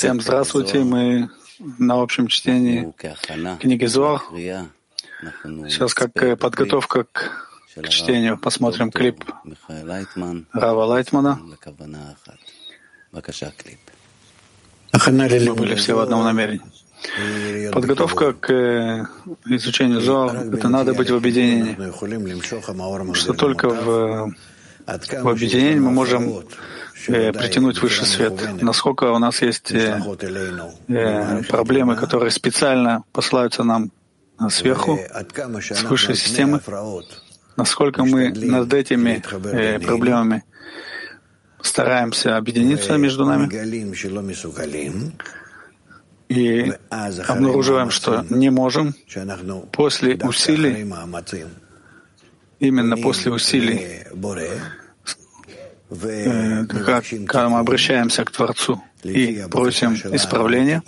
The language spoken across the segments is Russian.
Всем здравствуйте, мы на общем чтении книги Зор. Сейчас как э, подготовка к, к чтению. Посмотрим клип Рава Лайтмана. Мы были все в одном намерении. Подготовка к э, изучению Зор — это надо быть в объединении. Что только в в объединении мы можем э, притянуть высший свет. Насколько у нас есть э, э, проблемы, которые специально посылаются нам сверху, с высшей системы, насколько мы над этими э, проблемами стараемся объединиться между нами. И обнаруживаем, что не можем после усилий, именно после усилий. Э, когда мы обращаемся к Творцу и просим исправления,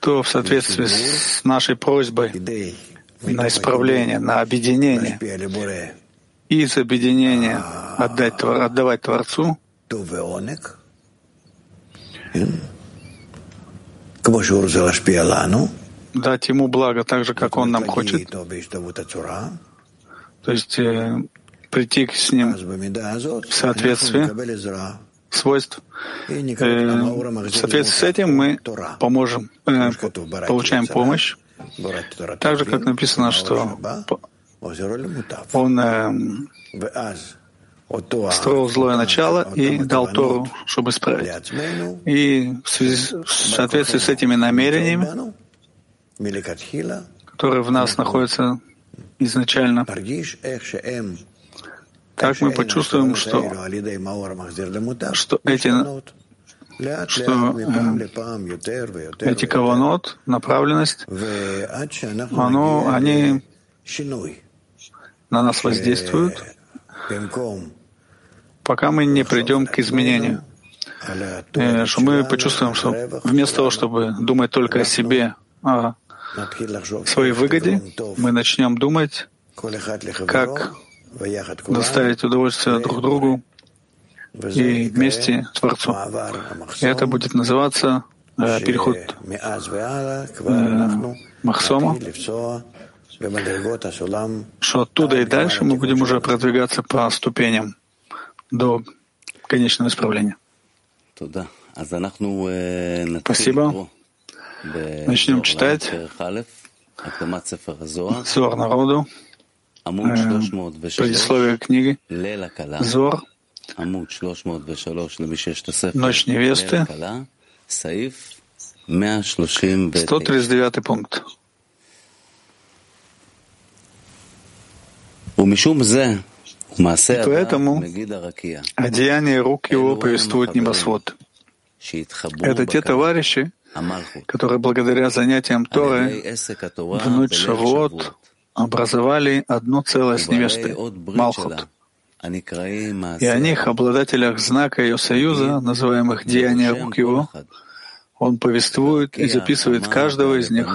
то в соответствии с нашей просьбой на исправление, на объединение, и из объединения отдать, отдавать Творцу, дать Ему благо так же, как Он нам хочет, то есть э, прийти с ним в соответствии свойств. Э, в соответствии с этим мы поможем, э, получаем помощь. Так же, как написано, что он э, строил злое начало и дал Тору, чтобы исправить. И в, связи, в соответствии с этими намерениями, которые в нас находятся изначально, так мы почувствуем, что, что эти что э, эти каванот, направленность, оно, они на нас воздействуют, пока мы не придем к изменению. Э, что мы почувствуем, что вместо того, чтобы думать только о себе, о своей выгоде, мы начнем думать, как доставить удовольствие друг другу и вместе Творцу. И это будет называться э, переход э, Махсома, что оттуда и дальше мы будем уже продвигаться по ступеням до конечного исправления. Спасибо. Начнем читать. Зор народу, предисловие книги. Зор, Ночь невесты, 139 пункт. Поэтому одеяние рук его повествует небосвод. Это те товарищи, которые благодаря занятиям Торы в ночь Шавуот образовали одно целое с невестой, Малхут. И о них, обладателях знака ее союза, называемых деяния рук его, он повествует и записывает каждого из них.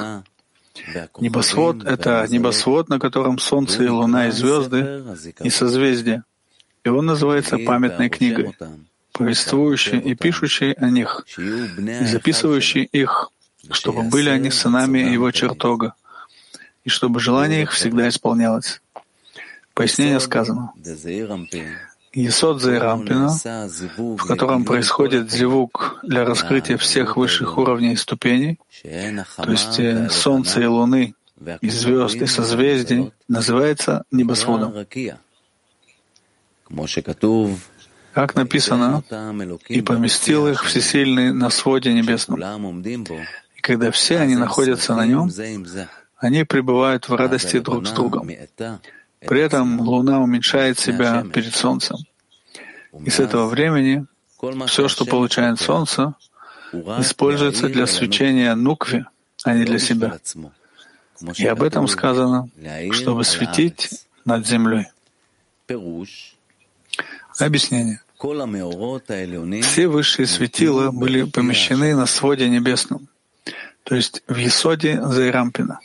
Небосвод — это небосвод, на котором солнце и луна и звезды и созвездия. И он называется памятной книгой, повествующей и пишущей о них, и записывающей их, чтобы были они сынами его чертога, и чтобы желание их всегда исполнялось. Пояснение сказано. Есод Зайрампина, в котором происходит зивук для раскрытия всех высших уровней и ступеней, то есть э, Солнца и Луны, и звезд, и созвездий, называется небосводом. Как написано, «И поместил их всесильный на своде небесном». И когда все они находятся на нем, они пребывают в радости друг с другом. При этом Луна уменьшает себя перед Солнцем. И с этого времени все, что получает Солнце, используется для свечения нукви, а не для себя. И об этом сказано, чтобы светить над землей. Объяснение. Все высшие светила были помещены на своде небесном, то есть в Есоде Зайрампина.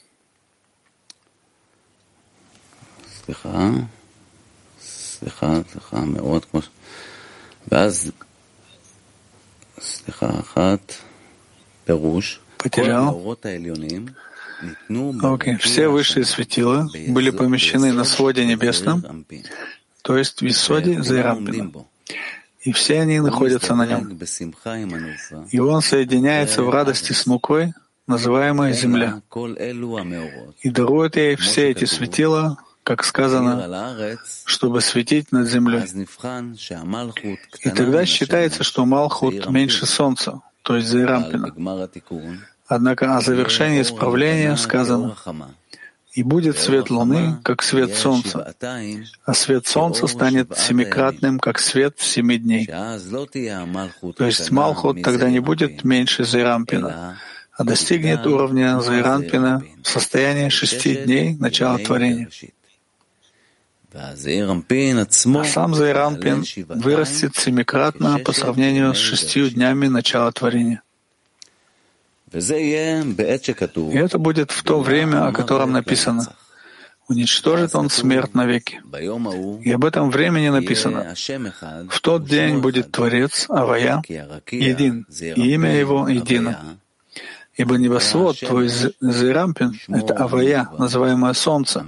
Потерял. Окей. Okay. Все высшие светила были помещены на своде небесном, то есть в Исоде Зайрампина. И все они находятся на нем. И он соединяется в радости с мукой, называемой земля, и дарует ей все эти светила, как сказано, чтобы светить над землей. И тогда считается, что Малхут меньше Солнца, то есть Зайрампина. Однако о завершении исправления сказано, «И будет свет Луны, как свет Солнца, а свет Солнца станет семикратным, как свет в семи дней». То есть Малхут тогда не будет меньше Зайрампина, а достигнет уровня Зайрампина в состоянии шести дней начала творения. А сам Зайрампин вырастет семикратно по сравнению с шестью днями начала творения. И это будет в то время, о котором написано. Уничтожит он смерть навеки. И об этом времени написано. В тот день будет Творец, Авая, един, и имя его едино. Ибо небосвод, твой Зерампин, — это Авая, называемое Солнце,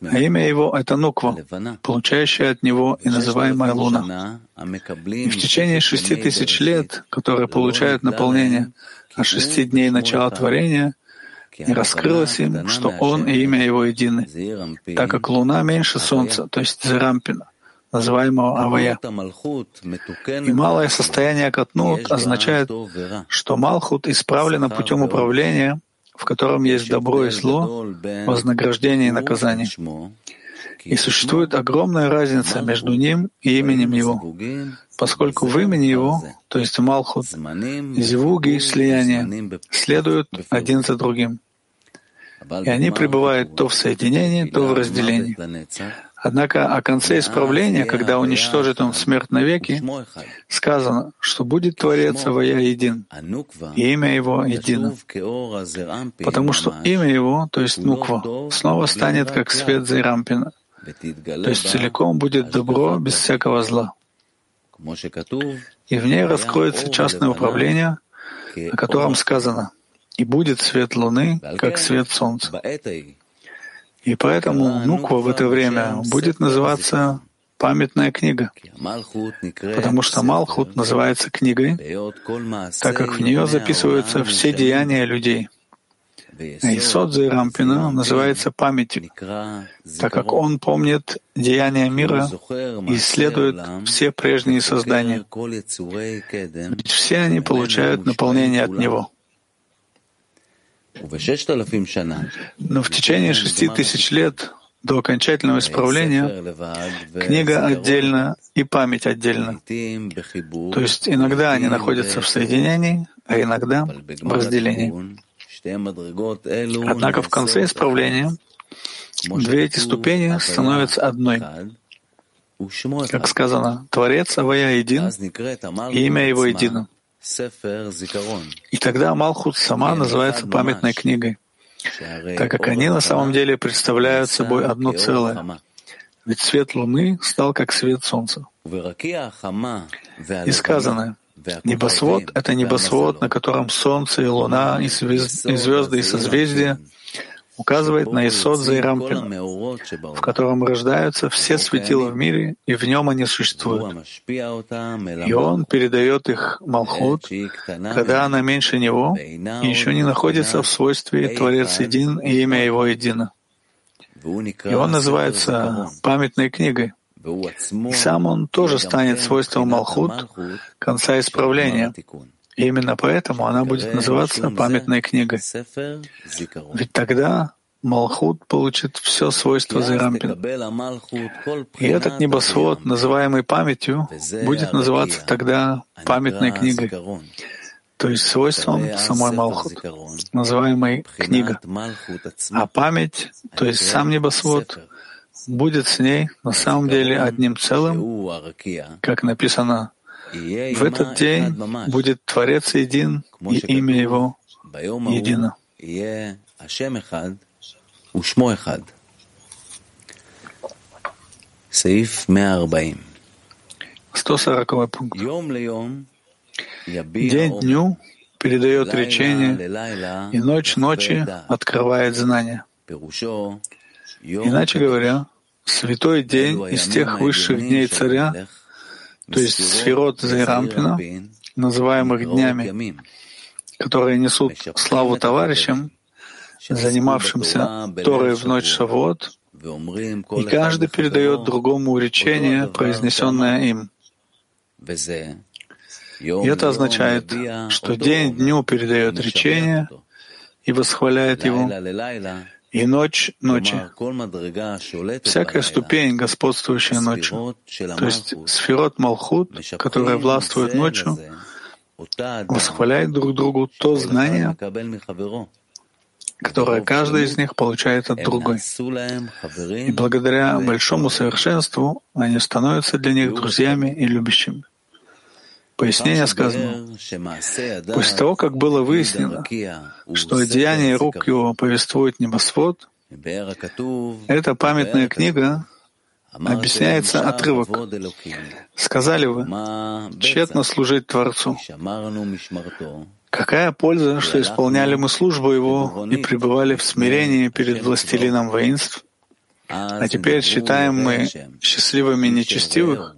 а имя его — это Нуква, получающая от него и называемая Луна. И в течение шести тысяч лет, которые получают наполнение о шести дней начала творения, и раскрылось им, что Он и имя Его едины, так как Луна меньше Солнца, то есть Зерампина, называемого Авая. И малое состояние Катнут означает, что Малхут исправлено путем управления, в котором есть добро и зло, вознаграждение и наказание. И существует огромная разница между ним и именем его, поскольку в имени его, то есть Малхут, звуги и слияние следуют один за другим. И они пребывают то в соединении, то в разделении. Однако о конце исправления, когда уничтожит он смерть навеки, сказано, что будет Творец Авая един, и имя его едино. Потому что имя его, то есть Нуква, снова станет как свет Зайрампина, то есть целиком будет добро без всякого зла. И в ней раскроется частное управление, о котором сказано, «И будет свет луны, как свет солнца». И поэтому Нуква в это время будет называться памятная книга, потому что Малхут называется книгой, так как в нее записываются все деяния людей. И Содзе Рампина называется памятью, так как он помнит деяния мира и исследует все прежние создания. Ведь все они получают наполнение от него. Но в течение шести тысяч лет до окончательного исправления книга отдельно и память отдельно. То есть иногда они находятся в соединении, а иногда в разделении. Однако в конце исправления две эти ступени становятся одной. Как сказано, Творец Авая един, и имя его едино. И тогда Малхут сама называется памятной книгой, так как они на самом деле представляют собой одно целое. Ведь свет Луны стал как свет Солнца. И сказано, Небосвод — это небосвод, на котором Солнце и Луна, и, звезд, и звезды, и созвездия указывает на Исод Зайрампин, в котором рождаются все светила в мире, и в нем они существуют. И он передает их Малхут, когда она меньше него и еще не находится в свойстве Творец един и имя его едино. И он называется памятной книгой. И сам он тоже станет свойством Малхут, конца исправления. И именно поэтому она будет называться памятной книгой. Ведь тогда Малхут получит все свойства Зирампин. И этот небосвод, называемый памятью, будет называться тогда памятной книгой, то есть свойством самой Малхут, называемой книга. А память, то есть сам небосвод, будет с ней на самом деле одним целым, как написано, в этот день будет Творец един, и имя Его едино. 140 пункт. День дню передает речение, и ночь ночи открывает знания. Иначе говоря, святой день из тех высших дней царя, то есть сферот Зайрампина, называемых днями, которые несут славу товарищам, занимавшимся Торой в ночь Шавуот, и каждый передает другому речение, произнесенное им. И это означает, что день дню передает речение и восхваляет его, и ночь ночи. Всякая ступень, господствующая ночью, то есть сферот Малхут, которая властвует ночью, восхваляет друг другу то знание, которое каждый из них получает от другой. И благодаря большому совершенству они становятся для них друзьями и любящими. Пояснение сказано, после того, как было выяснено, что деяние рук его повествует небосвод, эта памятная книга объясняется отрывок. Сказали вы, тщетно служить Творцу. Какая польза, что исполняли мы службу Его и пребывали в смирении перед властелином воинств? А теперь считаем мы счастливыми нечестивых,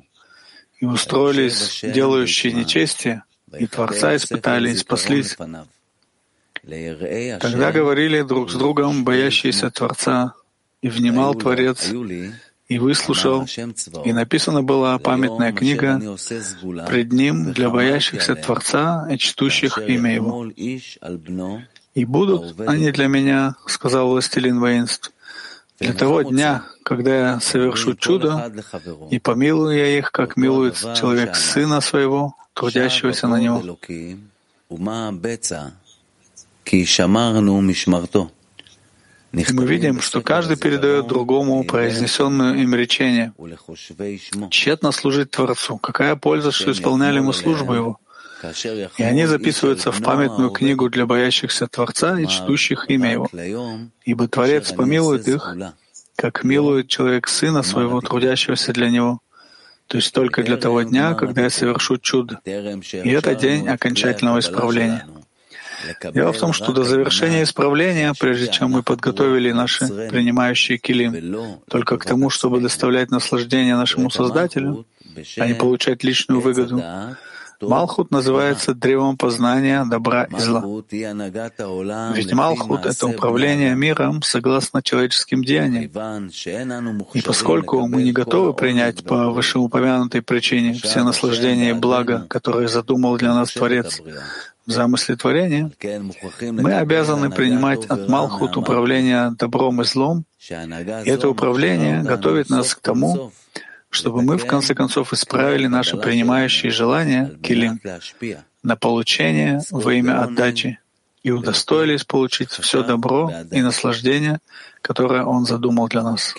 и устроились делающие нечестие, и Творца испытали и спаслись. Тогда говорили друг с другом боящиеся Творца, и внимал Творец, и выслушал, и написана была памятная книга пред ним для боящихся Творца и чтущих имя Его. И будут они для меня, сказал властелин воинств, для того дня, когда я совершу чудо, и помилую я их, как милует человек сына своего, трудящегося на него. Мы видим, что каждый передает другому произнесенную им речение. Тщетно служить Творцу. Какая польза, что исполняли мы службу Его? И они записываются в памятную книгу для боящихся Творца и чтущих имя Его. Ибо Творец помилует их, как милует человек сына своего, трудящегося для него. То есть только для того дня, когда я совершу чудо. И это день окончательного исправления. Дело в том, что до завершения исправления, прежде чем мы подготовили наши принимающие килим только к тому, чтобы доставлять наслаждение нашему Создателю, а не получать личную выгоду, Малхут называется древом познания добра и зла. Ведь Малхут — это управление миром согласно человеческим деяниям. И поскольку мы не готовы принять по вышеупомянутой причине все наслаждения и блага, которые задумал для нас Творец в замысле творения, мы обязаны принимать от Малхут управление добром и злом, и это управление готовит нас к тому, чтобы мы в конце концов исправили наши принимающие желания, килим, на получение во имя отдачи и удостоились получить все добро и наслаждение, которое Он задумал для нас.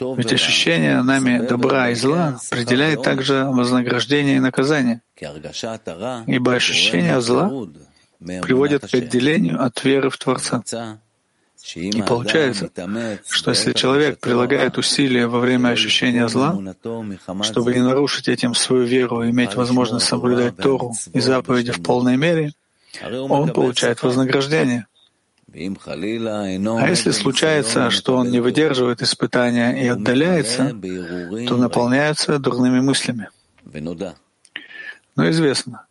Ведь ощущение нами добра и зла определяет также вознаграждение и наказание, ибо ощущение зла приводит к отделению от веры в Творца. И получается, что если человек прилагает усилия во время ощущения зла, чтобы не нарушить этим свою веру и иметь возможность соблюдать Тору и заповеди в полной мере, он получает вознаграждение. А если случается, что он не выдерживает испытания и отдаляется, то наполняется дурными мыслями. Но известно,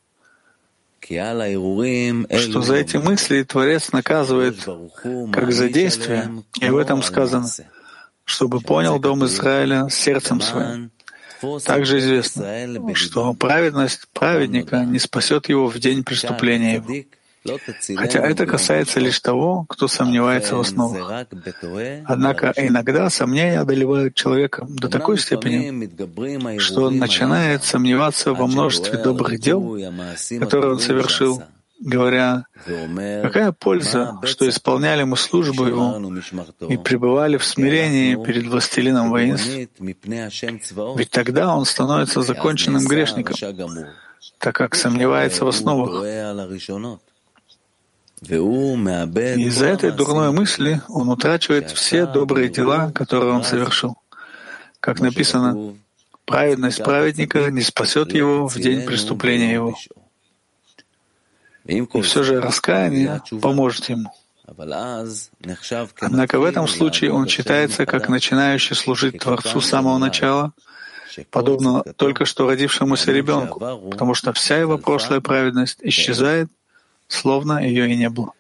что за эти мысли Творец наказывает как за действие, и в этом сказано, чтобы понял дом Израиля сердцем своим. Также известно, что праведность праведника не спасет его в день преступления его. Хотя это касается лишь того, кто сомневается в основах. Однако иногда сомнения одолевают человека до такой степени, что он начинает сомневаться во множестве добрых дел, которые он совершил, говоря, какая польза, что исполняли мы службу Его и пребывали в смирении перед властелином воинств, ведь тогда он становится законченным грешником, так как сомневается в основах. Из-за этой дурной мысли он утрачивает все добрые дела, которые он совершил. как написано, праведность праведника не спасет его в день преступления его. И все же раскаяние поможет ему. Однако в этом случае он считается как начинающий служить Творцу с самого начала, подобно только что родившемуся ребенку, потому что вся его прошлая праведность исчезает, словно ее и не было.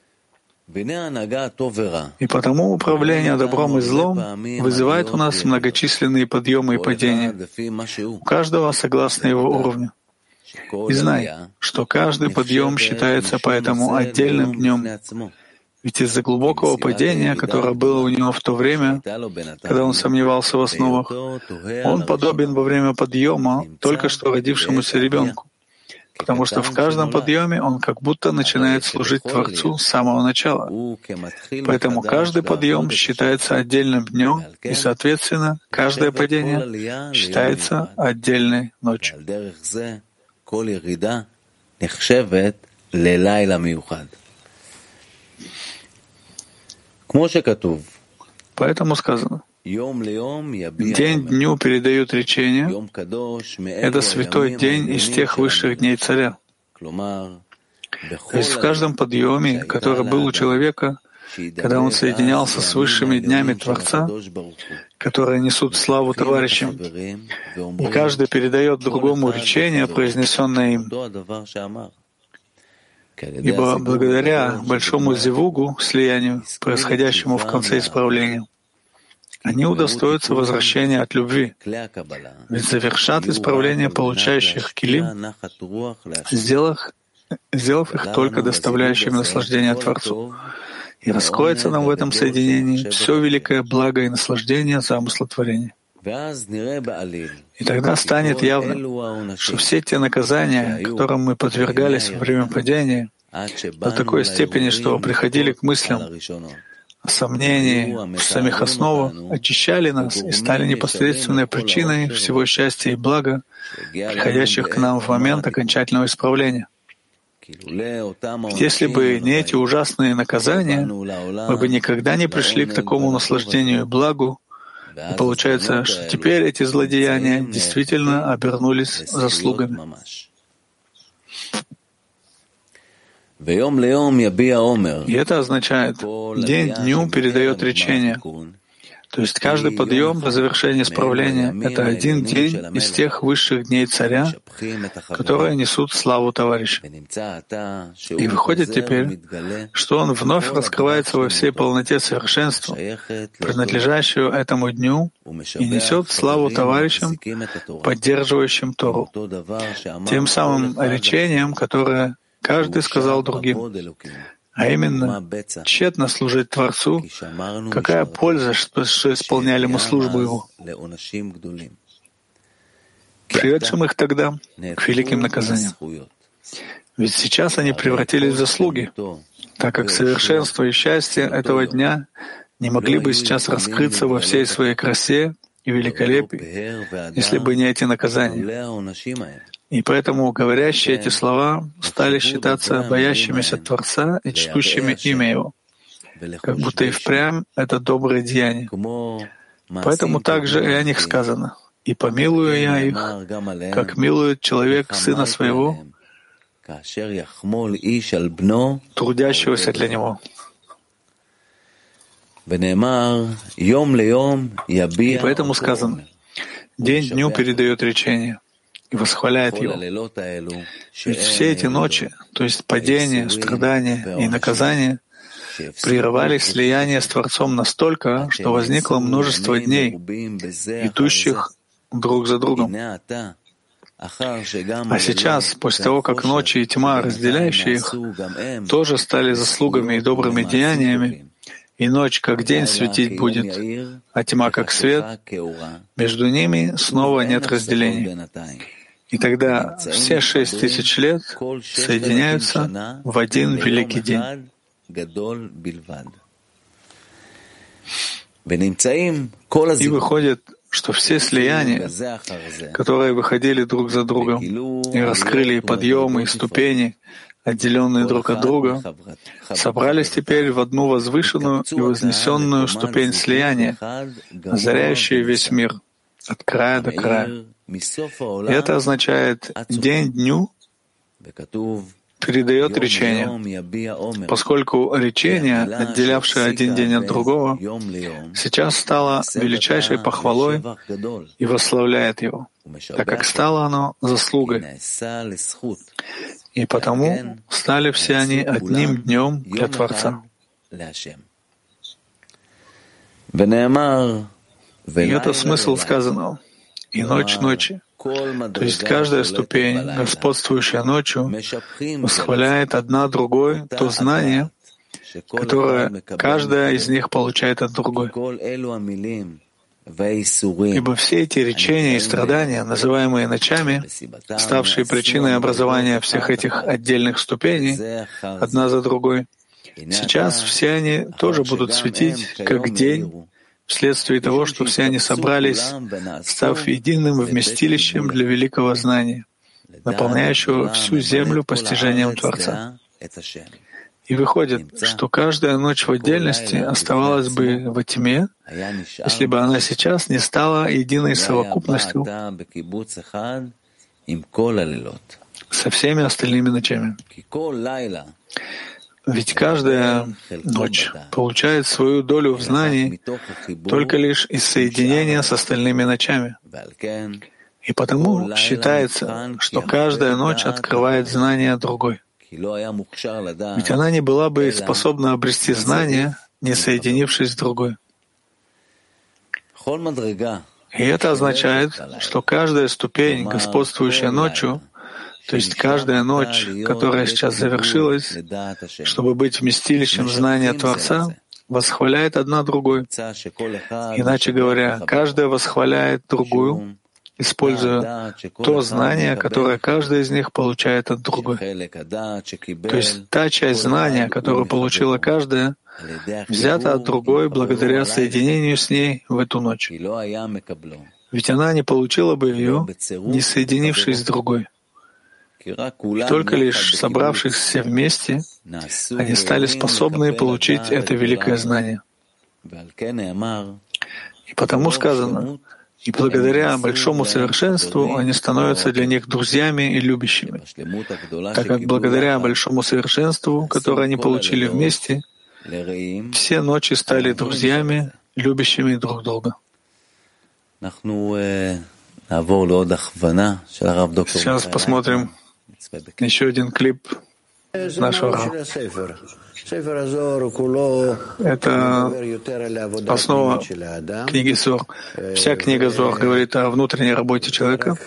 И потому управление добром и злом вызывает у нас многочисленные подъемы и падения, у. Каждого согласно его уровню. И знай, что каждый подъем считается поэтому отдельным днем, ведь из-за глубокого падения, которое было у него в то время, когда он сомневался в основах, он подобен во время подъема только что родившемуся ребенку, потому что в каждом подъеме он как будто начинает служить Творцу с самого начала. Поэтому каждый подъем считается отдельным днем, и, соответственно, каждое падение считается отдельной ночью. Поэтому сказано, День дню передают речение. Это святой день из тех высших дней царя. То есть в каждом подъеме, который был у человека, когда он соединялся с высшими днями Творца, которые несут славу товарищам, и каждый передает другому речение, произнесенное им. Ибо благодаря большому зевугу, слиянию, происходящему в конце исправления, они удостоятся возвращения от любви, ведь завершат исправление получающих килим, сделав, сделав их только доставляющими наслаждение Творцу. И раскроется нам в этом соединении все великое благо и наслаждение замысла творения. И тогда станет явно, что все те наказания, которым мы подвергались во время падения, до такой степени, что приходили к мыслям о сомнении в самих основах, очищали нас и стали непосредственной причиной всего счастья и блага, приходящих к нам в момент окончательного исправления. Если бы не эти ужасные наказания, мы бы никогда не пришли к такому наслаждению и благу, и получается, что теперь эти злодеяния действительно обернулись заслугами. И это означает, день дню передает речение. То есть каждый подъем до завершения исправления — это один день из тех высших дней царя, которые несут славу товарища. И выходит теперь, что он вновь раскрывается во всей полноте совершенства, принадлежащего этому дню, и несет славу товарищам, поддерживающим Тору, тем самым речением, которое каждый сказал другим, а именно тщетно служить Творцу, какая польза, что, исполняли мы службу Его. Приведшим их тогда к великим наказаниям. Ведь сейчас они превратились в заслуги, так как совершенство и счастье этого дня не могли бы сейчас раскрыться во всей своей красе и великолепии, если бы не эти наказания. И поэтому говорящие эти слова стали считаться боящимися Творца и чтущими имя Его, как будто и впрямь это доброе деяние. Поэтому также и о них сказано. «И помилую я их, как милует человек сына своего, трудящегося для него». И поэтому сказано, день дню передает речение и восхваляет его. Ведь все эти ночи, то есть падение, страдания и наказание, прерывали слияние с Творцом настолько, что возникло множество дней, идущих друг за другом. А сейчас, после того, как ночи и тьма, разделяющие их, тоже стали заслугами и добрыми деяниями, и ночь как день светить будет, а тьма как свет, между ними снова нет разделения. И тогда все шесть тысяч лет соединяются в один великий день. И выходит, что все слияния, которые выходили друг за другом и раскрыли подъемы, и ступени, отделенные друг от друга, собрались теперь в одну возвышенную и вознесенную ступень слияния, озаряющую весь мир — от края до края. Это означает день дню передает речение, поскольку речение, отделявшее один день от другого, сейчас стало величайшей похвалой и восславляет его, так как стало оно заслугой. И потому стали все они одним днем для Творца. И это смысл сказанного. И ночь ночи. То есть каждая ступень, господствующая ночью, восхваляет одна другой то знание, которое каждая из них получает от другой. Ибо все эти речения и страдания, называемые ночами, ставшие причиной образования всех этих отдельных ступеней, одна за другой, сейчас все они тоже будут светить, как день, вследствие того, что все они собрались, став единым вместилищем для великого знания, наполняющего всю землю постижением Творца. И выходит, что каждая ночь в отдельности оставалась бы во тьме, если бы она сейчас не стала единой совокупностью со всеми остальными ночами. Ведь каждая ночь получает свою долю в знании только лишь из соединения с остальными ночами. И потому считается, что каждая ночь открывает знание другой. Ведь она не была бы способна обрести знание, не соединившись с другой. И это означает, что каждая ступень, господствующая ночью, то есть каждая ночь, которая сейчас завершилась, чтобы быть вместилищем знания Творца, восхваляет одна другую. Иначе говоря, каждая восхваляет другую, используя то знание, которое каждая из них получает от другой. То есть та часть знания, которую получила каждая, взята от другой благодаря соединению с ней в эту ночь. Ведь она не получила бы ее, не соединившись с другой. Только лишь собравшись все вместе, они стали способны получить это великое знание. И потому сказано, и благодаря большому совершенству они становятся для них друзьями и любящими, так как благодаря большому совершенству, которое они получили вместе, все ночи стали друзьями, любящими друг друга. Сейчас посмотрим еще один клип нашего это основа книги Зор. Вся книга Зор говорит о внутренней работе человека.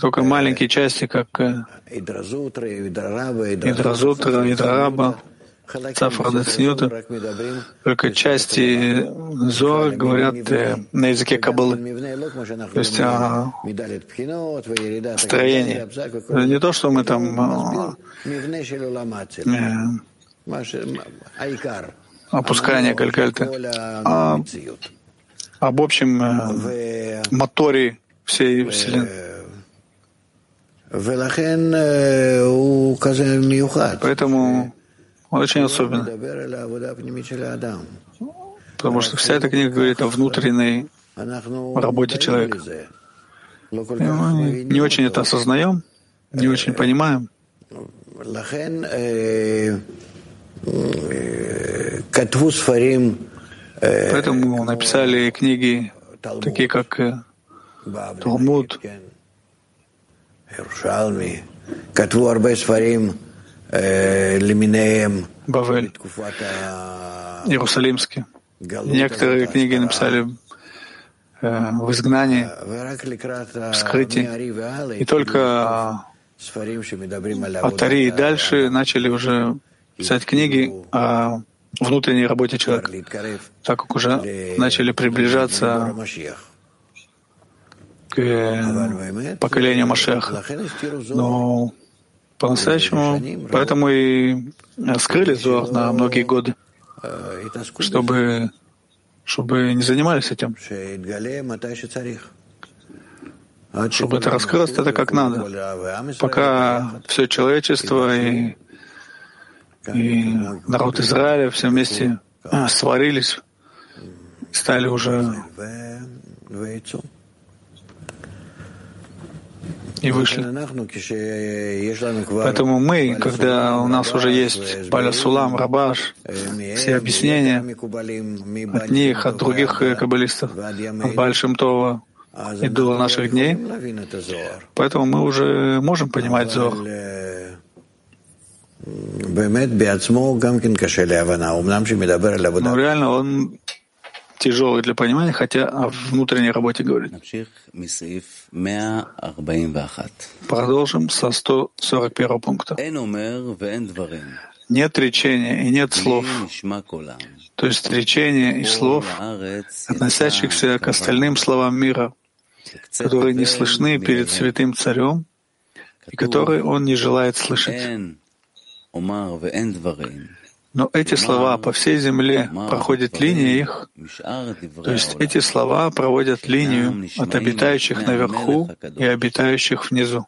Только маленькие части, как Идразутра, Идрараба, Цафрада Цнюта, только части Зор говорят э, на языке Каббалы, то есть о строении. Не то, что мы там э, опускание калькальты, а об общем э, моторе всей Вселенной. Поэтому очень особенно. Потому что вся эта книга говорит о внутренней работе человека. И мы не очень это осознаем, не очень понимаем. Поэтому написали книги, такие как э, Талмуд, Бавель, Иерусалимский. Некоторые книги написали э, в изгнании, в скрытии. И только от Тари и дальше начали уже писать книги о внутренней работе человека, так как уже начали приближаться к э, поколению Машеха. Но по-настоящему, поэтому и скрыли Зор на многие годы, чтобы, чтобы не занимались этим, чтобы это раскрылось тогда как надо, пока все человечество и, и народ Израиля все вместе а, сварились, стали уже и вышли. Поэтому мы, когда у нас уже есть Баля Сулам, Рабаш, все объяснения от них, от других каббалистов, от Большим Това и до наших дней, поэтому мы уже можем понимать Зор. Но реально он тяжелый для понимания, хотя о внутренней работе говорит. Продолжим со 141 пункта. Нет речения и нет слов. То есть речения и слов, относящихся к остальным словам мира, которые не слышны перед святым царем и которые он не желает слышать. Но эти слова по всей земле проходит линия их, то есть эти слова проводят линию от обитающих наверху и обитающих внизу.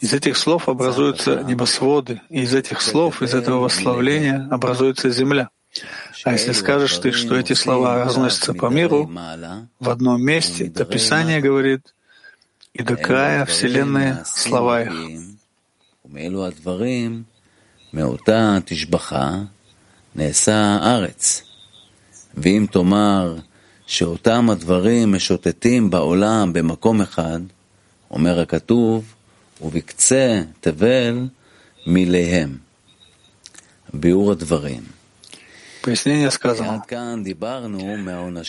Из этих слов образуются небосводы, и из этих слов, из этого восславления образуется земля. А если скажешь ты, что эти слова разносятся по миру, в одном месте, то Писание говорит — и до края Вселенной слова их. ואם תאמר שאותם הדברים משוטטים בעולם במקום אחד, אומר הכתוב, ובקצה תבל מיליהם. ביאור הדברים. Пояснение сказано.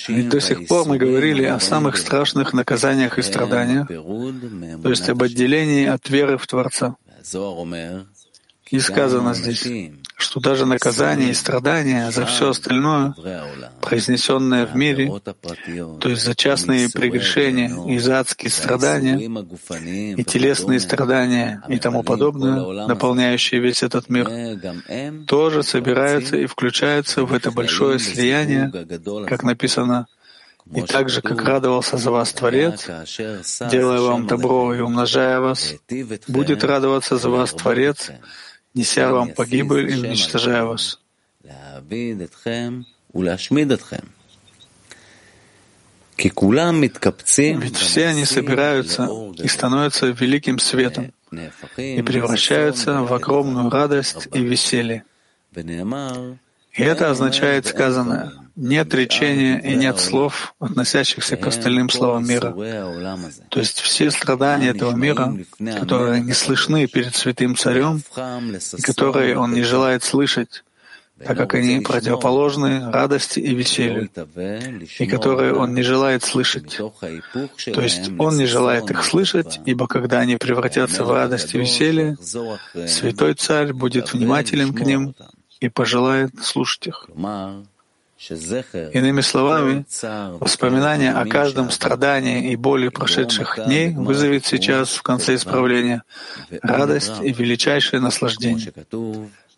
Ведь до сих пор мы говорили о самых страшных наказаниях и страданиях, то есть об отделении от веры в Творца. И сказано здесь, что даже наказание и страдания за все остальное, произнесенное в мире, то есть за частные прегрешения и за адские страдания, и телесные страдания и тому подобное, наполняющие весь этот мир, тоже собираются и включаются в это большое слияние, как написано и так же, как радовался за вас Творец, делая вам добро и умножая вас, будет радоваться за вас Творец, неся вам погибель и уничтожая вас. Ведь все они собираются и становятся великим светом и превращаются в огромную радость и веселье. И это означает сказанное. Нет речения и нет слов, относящихся к остальным словам мира. То есть все страдания этого мира, которые не слышны перед святым царем, и которые он не желает слышать, так как они противоположны радости и веселью, и которые он не желает слышать. То есть он не желает их слышать, ибо когда они превратятся в радость и веселье, святой царь будет внимателен к ним и пожелает слушать их. Иными словами, воспоминание о каждом страдании и боли прошедших дней вызовет сейчас в конце исправления радость и величайшее наслаждение.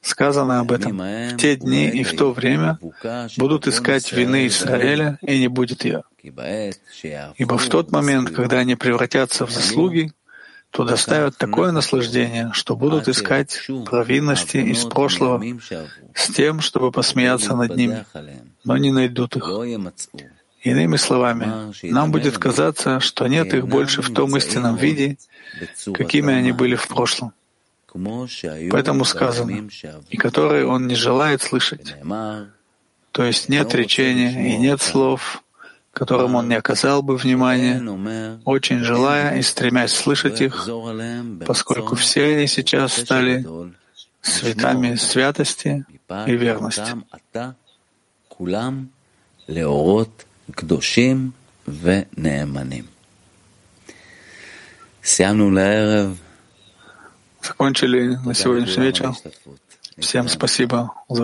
Сказано об этом. В те дни и в то время будут искать вины Израиля, и не будет ее. Ибо в тот момент, когда они превратятся в заслуги, то доставят такое наслаждение, что будут искать провинности из прошлого с тем, чтобы посмеяться над ними, но не найдут их. Иными словами, нам будет казаться, что нет их больше в том истинном виде, какими они были в прошлом. Поэтому сказано, и которые он не желает слышать. То есть нет речения и нет слов, которым он не оказал бы внимания, очень желая и стремясь слышать их, поскольку все они сейчас стали светами святости и верности. Закончили на сегодняшний вечер. Всем спасибо за